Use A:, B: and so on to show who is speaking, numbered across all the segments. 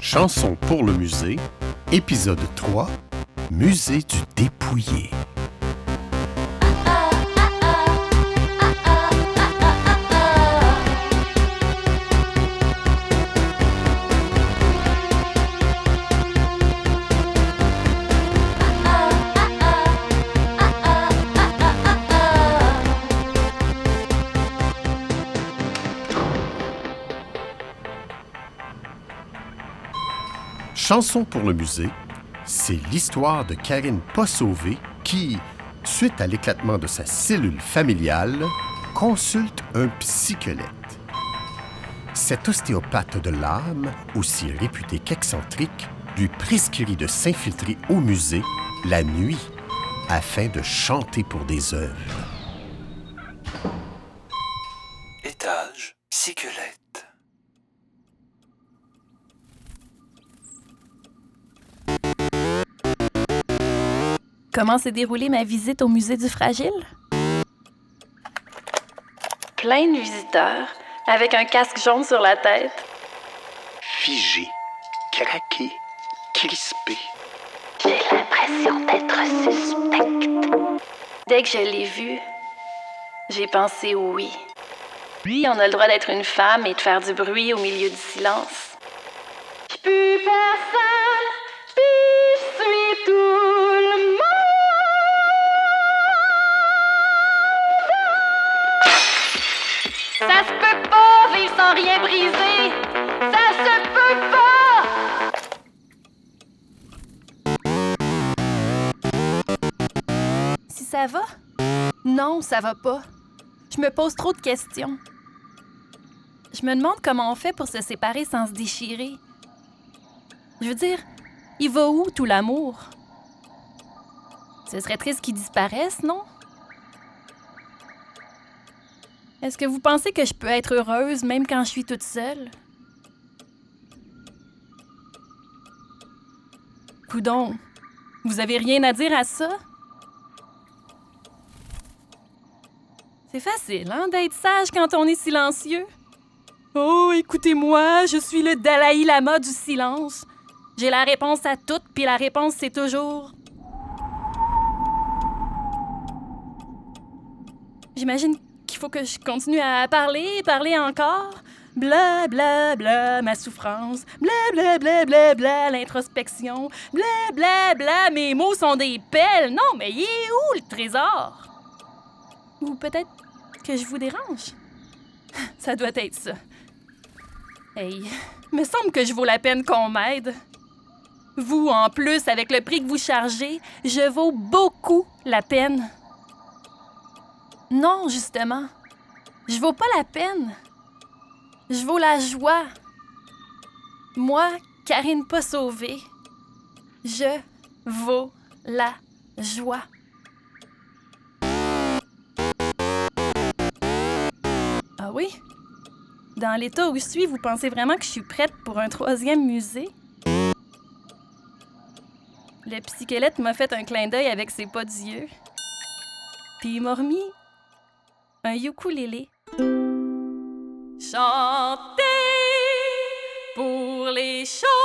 A: Chanson pour le musée, épisode 3, Musée du dépouillé. Chanson pour le musée, c'est l'histoire de Karine Possauvé qui, suite à l'éclatement de sa cellule familiale, consulte un psychelette. Cet ostéopathe de l'âme, aussi réputé qu'excentrique, lui prescrit de s'infiltrer au musée la nuit afin de chanter pour des œuvres.
B: Comment s'est déroulée ma visite au musée du Fragile? Plein de visiteurs, avec un casque jaune sur la tête.
A: Figé, craqué, crispé.
B: J'ai l'impression d'être suspecte. Dès que je l'ai vu, j'ai pensé oui. Oui, on a le droit d'être une femme et de faire du bruit au milieu du silence. Je plus personne, puis je suis tout rien briser. Ça se peut pas. Si ça va? Non, ça va pas. Je me pose trop de questions. Je me demande comment on fait pour se séparer sans se déchirer. Je veux dire, il va où tout l'amour? Ce serait triste qu'il disparaisse, non? Est-ce que vous pensez que je peux être heureuse même quand je suis toute seule? Coudon, vous avez rien à dire à ça? C'est facile, hein, d'être sage quand on est silencieux. Oh, écoutez-moi, je suis le Dalai Lama du silence. J'ai la réponse à tout, puis la réponse, c'est toujours. J'imagine faut que je continue à parler, parler encore. Bla bla bla, ma souffrance. Bla bla bla bla bla, l'introspection. Bla bla bla, mes mots sont des pelles. Non, mais il est où le trésor? Ou peut-être que je vous dérange? Ça doit être ça. Hey, me semble que je vaux la peine qu'on m'aide. Vous, en plus, avec le prix que vous chargez, je vaux beaucoup la peine. Non, justement. Je vaux pas la peine. Je vaux la joie. Moi, Karine pas sauvée, je vaux la joie. Ah oui? Dans l'état où je suis, vous pensez vraiment que je suis prête pour un troisième musée? Le psychelette m'a fait un clin d'œil avec ses pas d'yeux. Puis il m'a remis un ukulélé. Chanter pour les choses.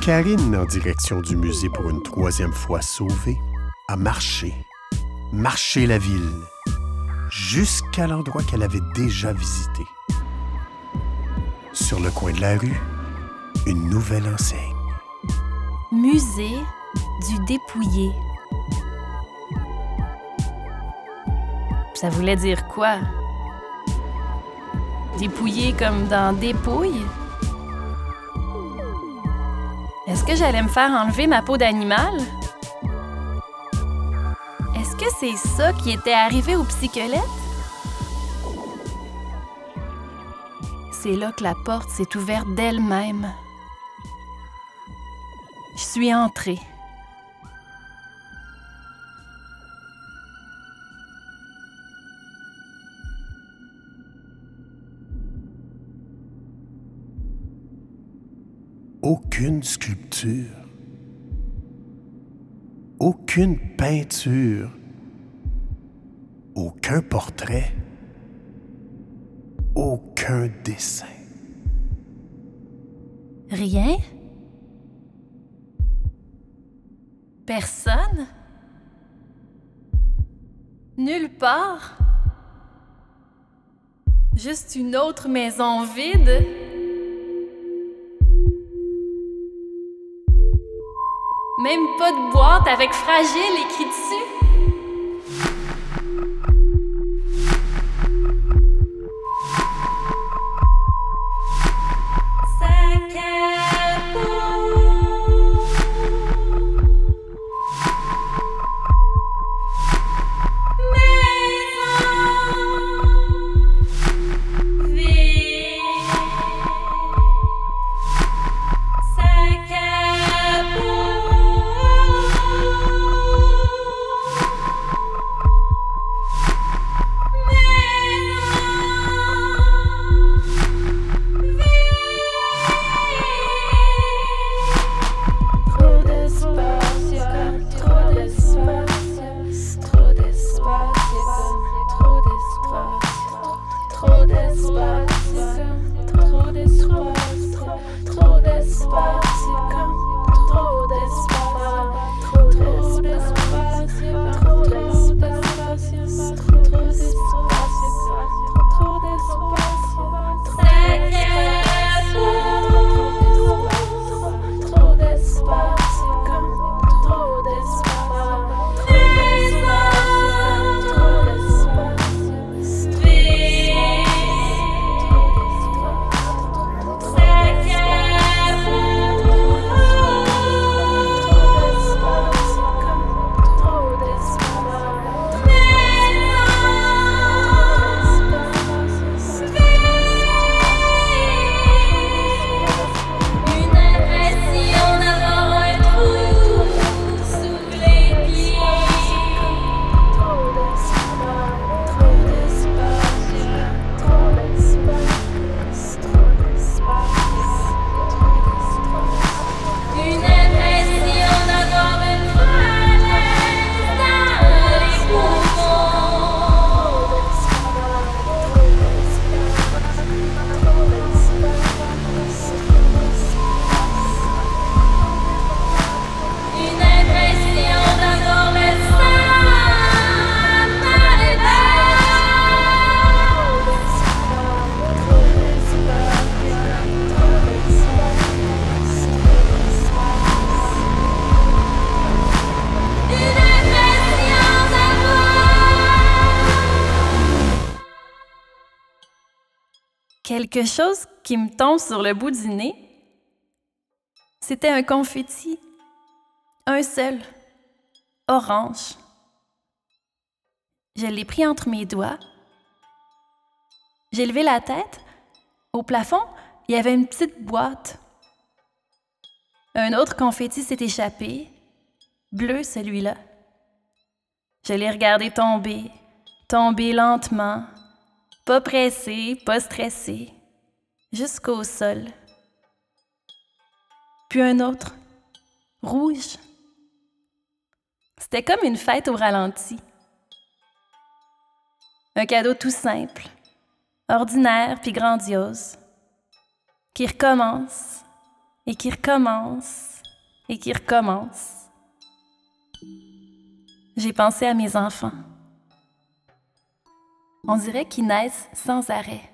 A: Karine, en direction du musée pour une troisième fois sauvée, a marché, marché la ville, jusqu'à l'endroit qu'elle avait déjà visité. Sur le coin de la rue, une nouvelle enseigne.
B: Musée du dépouillé. Ça voulait dire quoi? Dépouillé comme dans dépouille? Est-ce que j'allais me faire enlever ma peau d'animal? Est-ce que c'est ça qui était arrivé au psychelette? C'est là que la porte s'est ouverte d'elle-même. Je suis entrée.
A: Aucune sculpture. Aucune peinture. Aucun portrait. Aucun dessin.
B: Rien? Personne? Nulle part? Juste une autre maison vide? Même pas de boîte avec fragile écrit dessus? Quelque chose qui me tombe sur le bout du nez. C'était un confetti. Un seul. Orange. Je l'ai pris entre mes doigts. J'ai levé la tête. Au plafond, il y avait une petite boîte. Un autre confetti s'est échappé. Bleu, celui-là. Je l'ai regardé tomber, tomber lentement, pas pressé, pas stressé, jusqu'au sol. Puis un autre, rouge. C'était comme une fête au ralenti. Un cadeau tout simple, ordinaire puis grandiose, qui recommence et qui recommence et qui recommence. J'ai pensé à mes enfants. On dirait qu'ils naissent sans arrêt.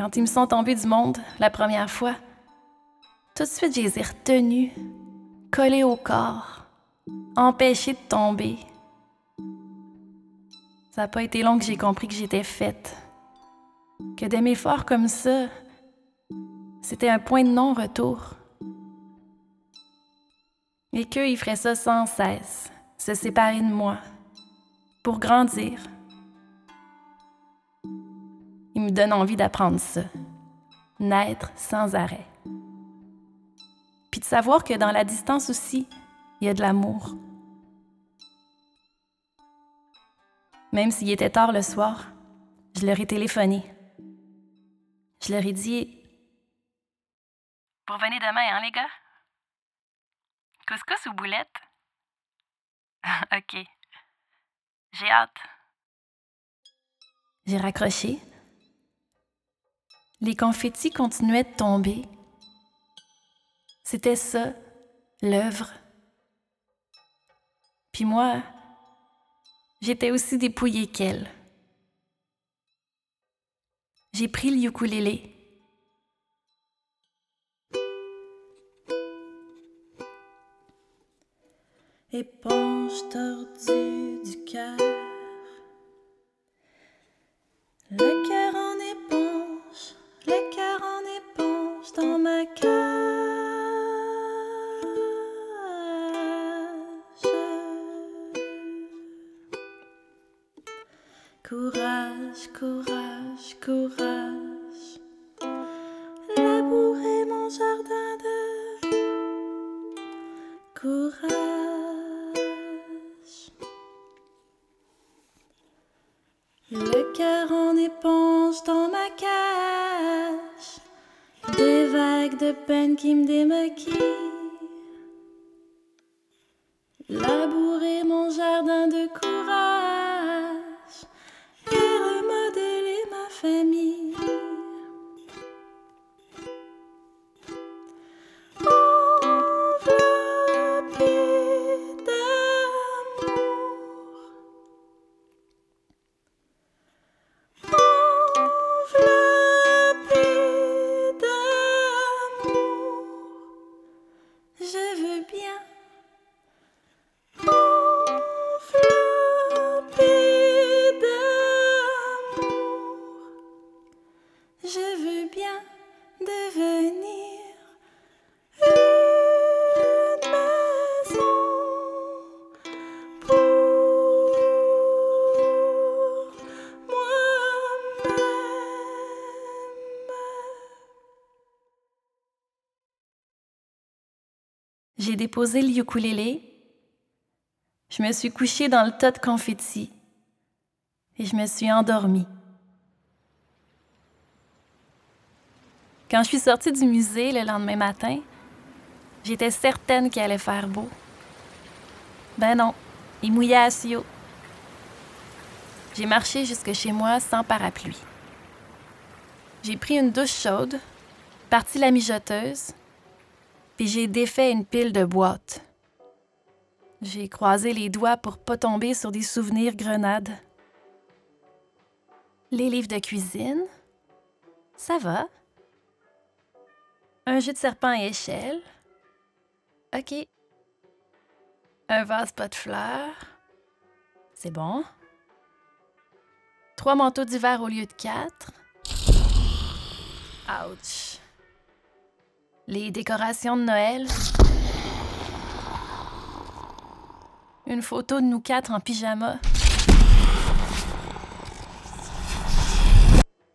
B: Quand ils me sont tombés du monde la première fois, tout de suite, je les ai retenus, collés au corps, empêchés de tomber. Ça n'a pas été long que j'ai compris que j'étais faite. Que d'aimer fort comme ça, c'était un point de non-retour. Et qu'eux, ils feraient ça sans cesse, se séparer de moi, pour grandir. Donnent envie d'apprendre ça, naître sans arrêt. puis de savoir que dans la distance aussi, il y a de l'amour. Même s'il était tard le soir, je leur ai téléphoné. Je leur ai dit Vous revenez demain, hein, les gars? Couscous ou boulette? Ok. J'ai hâte. J'ai raccroché. Les confettis continuaient de tomber. C'était ça, l'œuvre. Puis moi, j'étais aussi dépouillée qu'elle. J'ai pris le ukulélé. Éponge tordue du cœur. Le cœur éponge Labourer mon jardin de courage J'ai déposé le. Je me suis couchée dans le tas de confettis et je me suis endormie. Quand je suis sortie du musée le lendemain matin, j'étais certaine qu'il allait faire beau. Ben non, il mouillait à Sio. J'ai marché jusque chez moi sans parapluie. J'ai pris une douche chaude, parti la mijoteuse, puis j'ai défait une pile de boîtes. J'ai croisé les doigts pour pas tomber sur des souvenirs grenades. Les livres de cuisine, ça va. Un jeu de serpent à échelle. OK. Un vase pas de fleurs. C'est bon. Trois manteaux d'hiver au lieu de quatre. Ouch. Les décorations de Noël. Une photo de nous quatre en pyjama.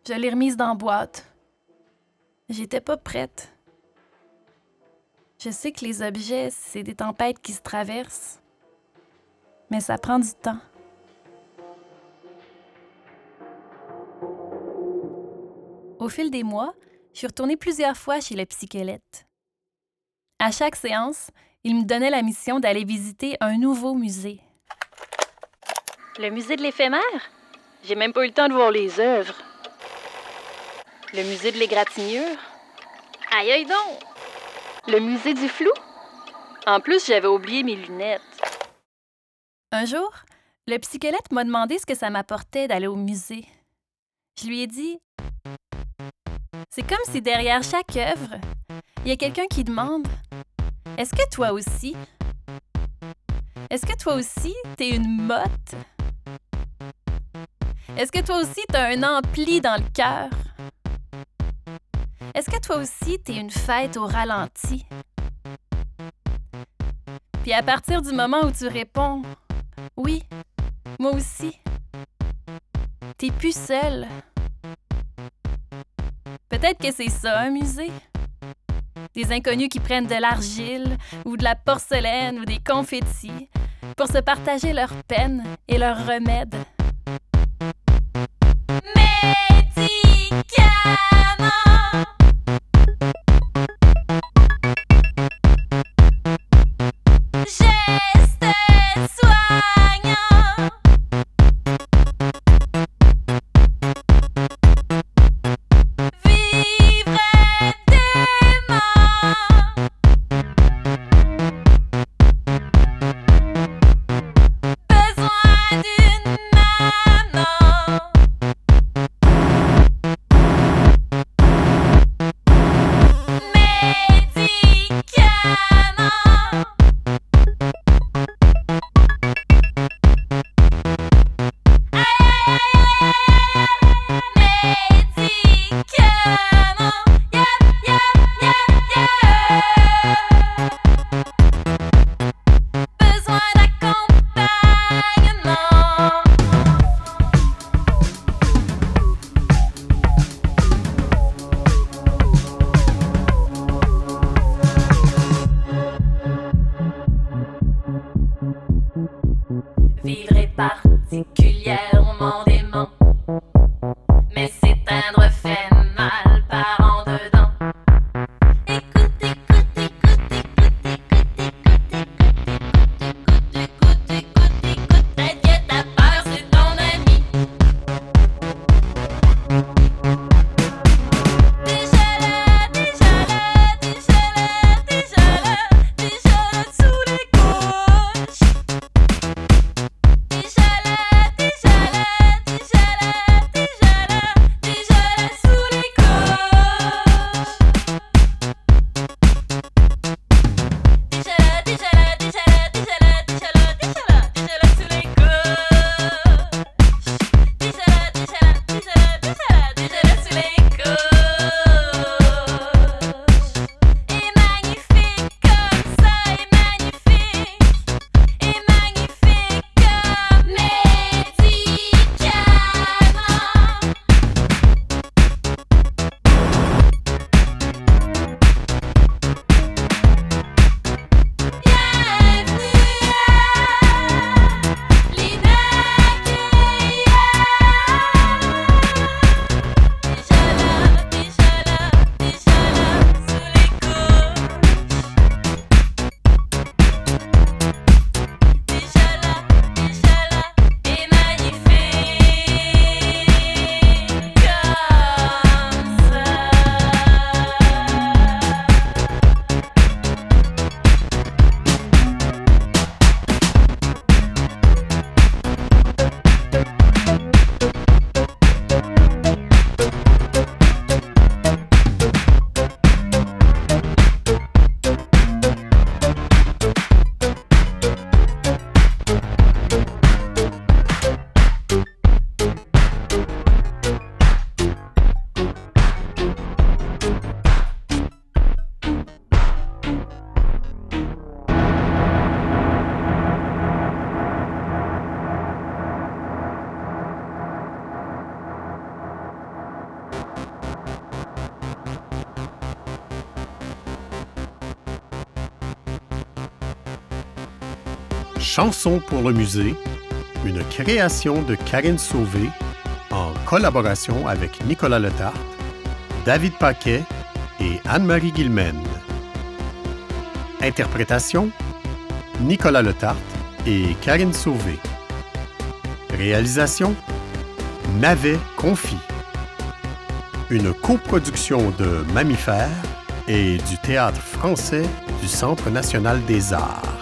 B: Je l'ai remise dans la boîte. J'étais pas prête. Je sais que les objets, c'est des tempêtes qui se traversent. Mais ça prend du temps. Au fil des mois, je suis retournée plusieurs fois chez le psychelette. À chaque séance, il me donnait la mission d'aller visiter un nouveau musée. Le musée de l'éphémère? J'ai même pas eu le temps de voir les œuvres. Le musée de l'égratignure? Aïe aïe donc! Le musée du flou? En plus, j'avais oublié mes lunettes. Un jour, le psychelette m'a demandé ce que ça m'apportait d'aller au musée. Je lui ai dit C'est comme si derrière chaque œuvre, il y a quelqu'un qui demande Est-ce que toi aussi Est-ce que toi aussi, t'es une motte? Est-ce que toi aussi, t'as un ampli dans le cœur toi aussi, t'es une fête au ralenti. Puis à partir du moment où tu réponds Oui, moi aussi, t'es plus seule. Peut-être que c'est ça, un musée. Des inconnus qui prennent de l'argile ou de la porcelaine ou des confettis pour se partager leurs peines et leurs remèdes.
A: Chanson pour le musée, une création de Karine Sauvé en collaboration avec Nicolas Letarte, David Paquet et Anne-Marie Guillemène. Interprétation Nicolas Letarte et Karine Sauvé. Réalisation Navet Confit. Une coproduction de Mammifères et du Théâtre français du Centre national des arts.